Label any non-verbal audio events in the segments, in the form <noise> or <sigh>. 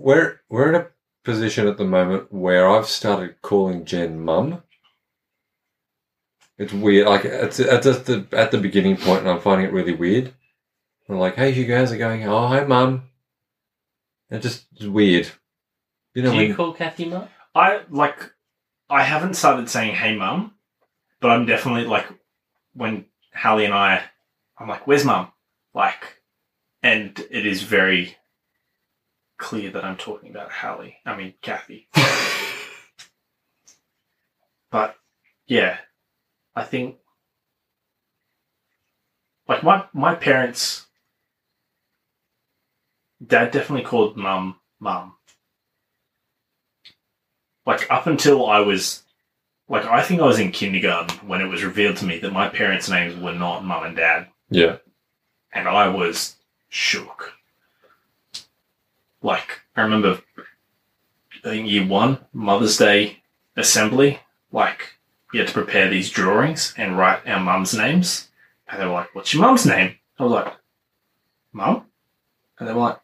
we're we're in a position at the moment where I've started calling Jen mum. It's weird. Like it's at just the at the beginning point, and I'm finding it really weird. I'm like, "Hey, you guys are going. Oh, hi, mum." It's just it's weird. You know Do you when call Kathy mum? I like. I haven't started saying "Hey, mum," but I'm definitely like when Hallie and I. I'm like, "Where's mum?" Like, and it is very clear that I'm talking about Hallie. I mean Kathy. <laughs> but yeah, I think like my my parents. Dad definitely called mum mum like up until I was like I think I was in kindergarten when it was revealed to me that my parents' names were not mum and dad, yeah, and I was shook. Like I remember in year one, Mother's Day assembly, like we had to prepare these drawings and write our mums' names, and they were like, "What's your mum's name?" I was like, "Mum," and they were like,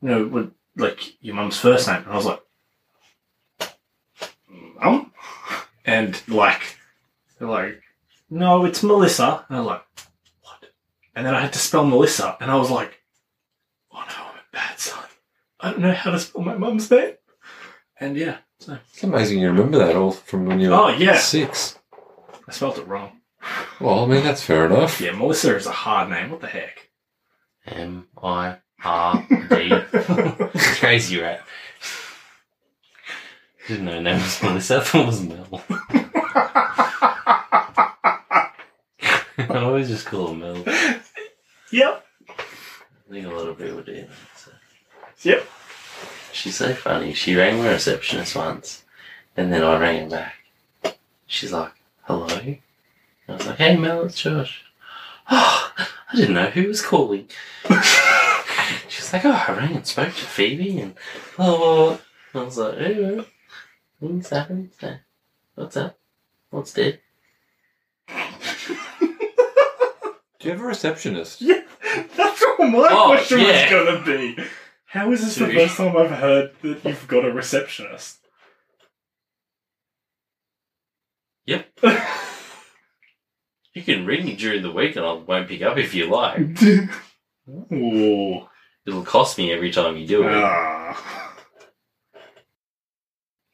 "No, what, like your mum's first name," and I was like mum? And like, they're like, no, it's Melissa. And I was like, what? And then I had to spell Melissa, and I was like, oh no, I'm a bad son. I don't know how to spell my mum's name. And yeah, so it's amazing you remember that all from when you were Oh, yeah. six. I spelled it wrong. Well, I mean that's fair enough. Yeah, Melissa is a hard name. What the heck? M I R D. Crazy, right? Didn't know her name was Melissa. I thought it was Mel. <laughs> I always just call her Mel. Yep. think a lot of people do. that, So. Yep. She's so funny. She rang my receptionist once, and then I rang her back. She's like, "Hello." I was like, "Hey, Mel, it's Josh." Oh, <gasps> I didn't know who was calling. <laughs> She's like, "Oh, I rang and spoke to Phoebe, and blah blah." blah." I was like, hey, well, things happen. What's up? What's dead?" <laughs> Do you have a receptionist? Yeah, <laughs> that's what my Oh, question yeah. was going to be. How is this the first time I've heard that you've got a receptionist? Yep. <laughs> You can ring me during the week, and I won't pick up if you like. Ooh. It'll cost me every time you do it. Ah.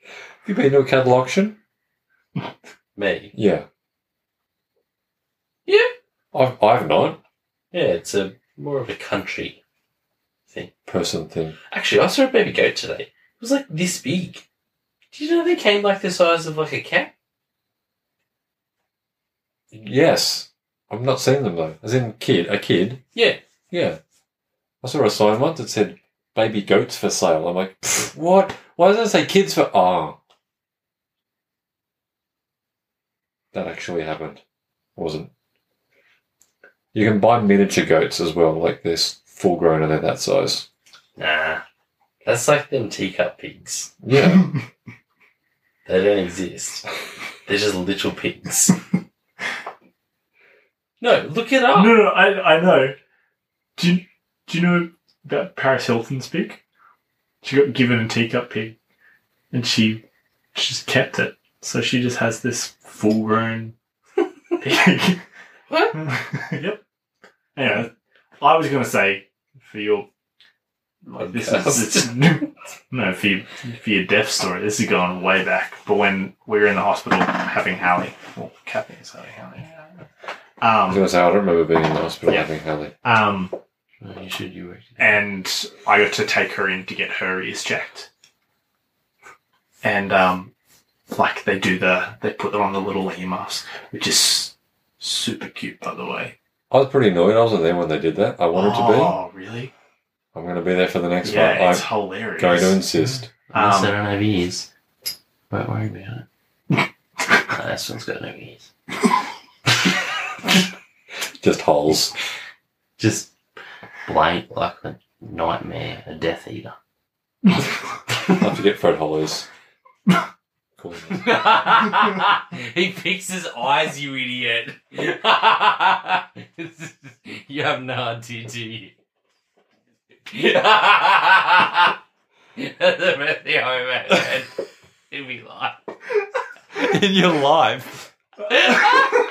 Have you been to a cattle auction? Me. Yeah. Yeah. I've I've not Yeah, it's a more of a country thing. person thing. Actually, I saw a baby goat today. It was like this big. Do you know they came like the size of like a cat? Yes. I've not seen them though. As in kid, a kid. Yeah. Yeah. I saw a sign once that said baby goats for sale. I'm like, what? Why does it say kids for oh. That actually happened. It Wasn't. You can buy miniature goats as well, like this full grown and they're that size. Nah. That's like them teacup pigs. Yeah. <laughs> They don't exist. They're just little pigs. <laughs> no, look it No, up. no, I, I know. Do you, do you know about Paris Hilton's pig? She got given a teacup pig, and she just kept it. So she just has this full grown <laughs> pig. What? yep. Anyway, I was going to say for your like this is this, no for your, for your death story. This is going way back, but when we were in the hospital having Hallie, well, Kathy is having Hallie. I was Um, going to say, I don't remember being in the hospital Yeah. having Hallie. um, No, you should. You work. and I got to take her in to get her ears checked. And um, like they do the, they put them on the little ear mask, which is super cute, by the way. I was pretty annoyed. I wasn't there when they did that. I wanted to be. Oh, really? I'm going to be there for the next one. yeah, one. it's I'm hilarious. going to insist. Unless Um, they don't have ears. Don't worry about it. <laughs> no, this one's got no ears. Just holes. Just blank like a nightmare, a Death Eater. <laughs> I forget Fred Hollows. <laughs> Cool. <laughs> he picks his eyes, you idiot. <laughs> you have no idea, do you? The best thing I've ever heard in my life. In your life. <laughs>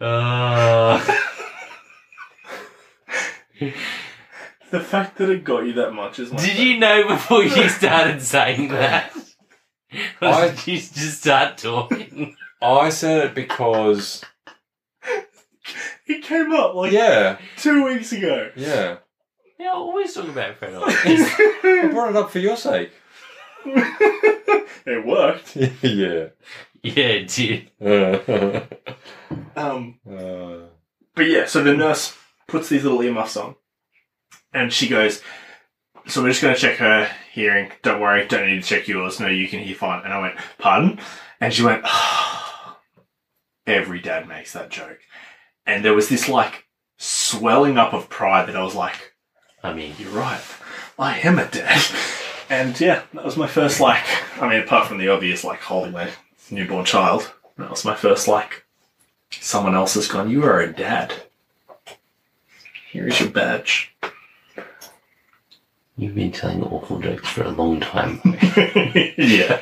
uh, <laughs> The fact that it got you that much is my did you know before you <laughs> started saying that? Or <laughs> I- did you just start talking? I said it because It came up like yeah, two weeks ago. yeah. Yeah, I always talk about Fred I brought it up for your sake. It worked. Yeah, yeah. it did. Uh, Um, uh, but yeah, so the nurse puts these little earmuffs on, and she goes, "So we're just going to check her hearing. Don't worry, don't need to check yours. No, you can hear fine." And I went, "Pardon?" And she went, ah. "Every dad makes that joke." And there was this like swelling up of pride that I was like, I mean, You're right. I am a dad. And yeah, that was my first like I mean, apart from the obvious like holding my newborn child, that was my first like someone else has gone, You are a dad. Here is your badge. you've been telling awful jokes for a long time. <laughs> yeah.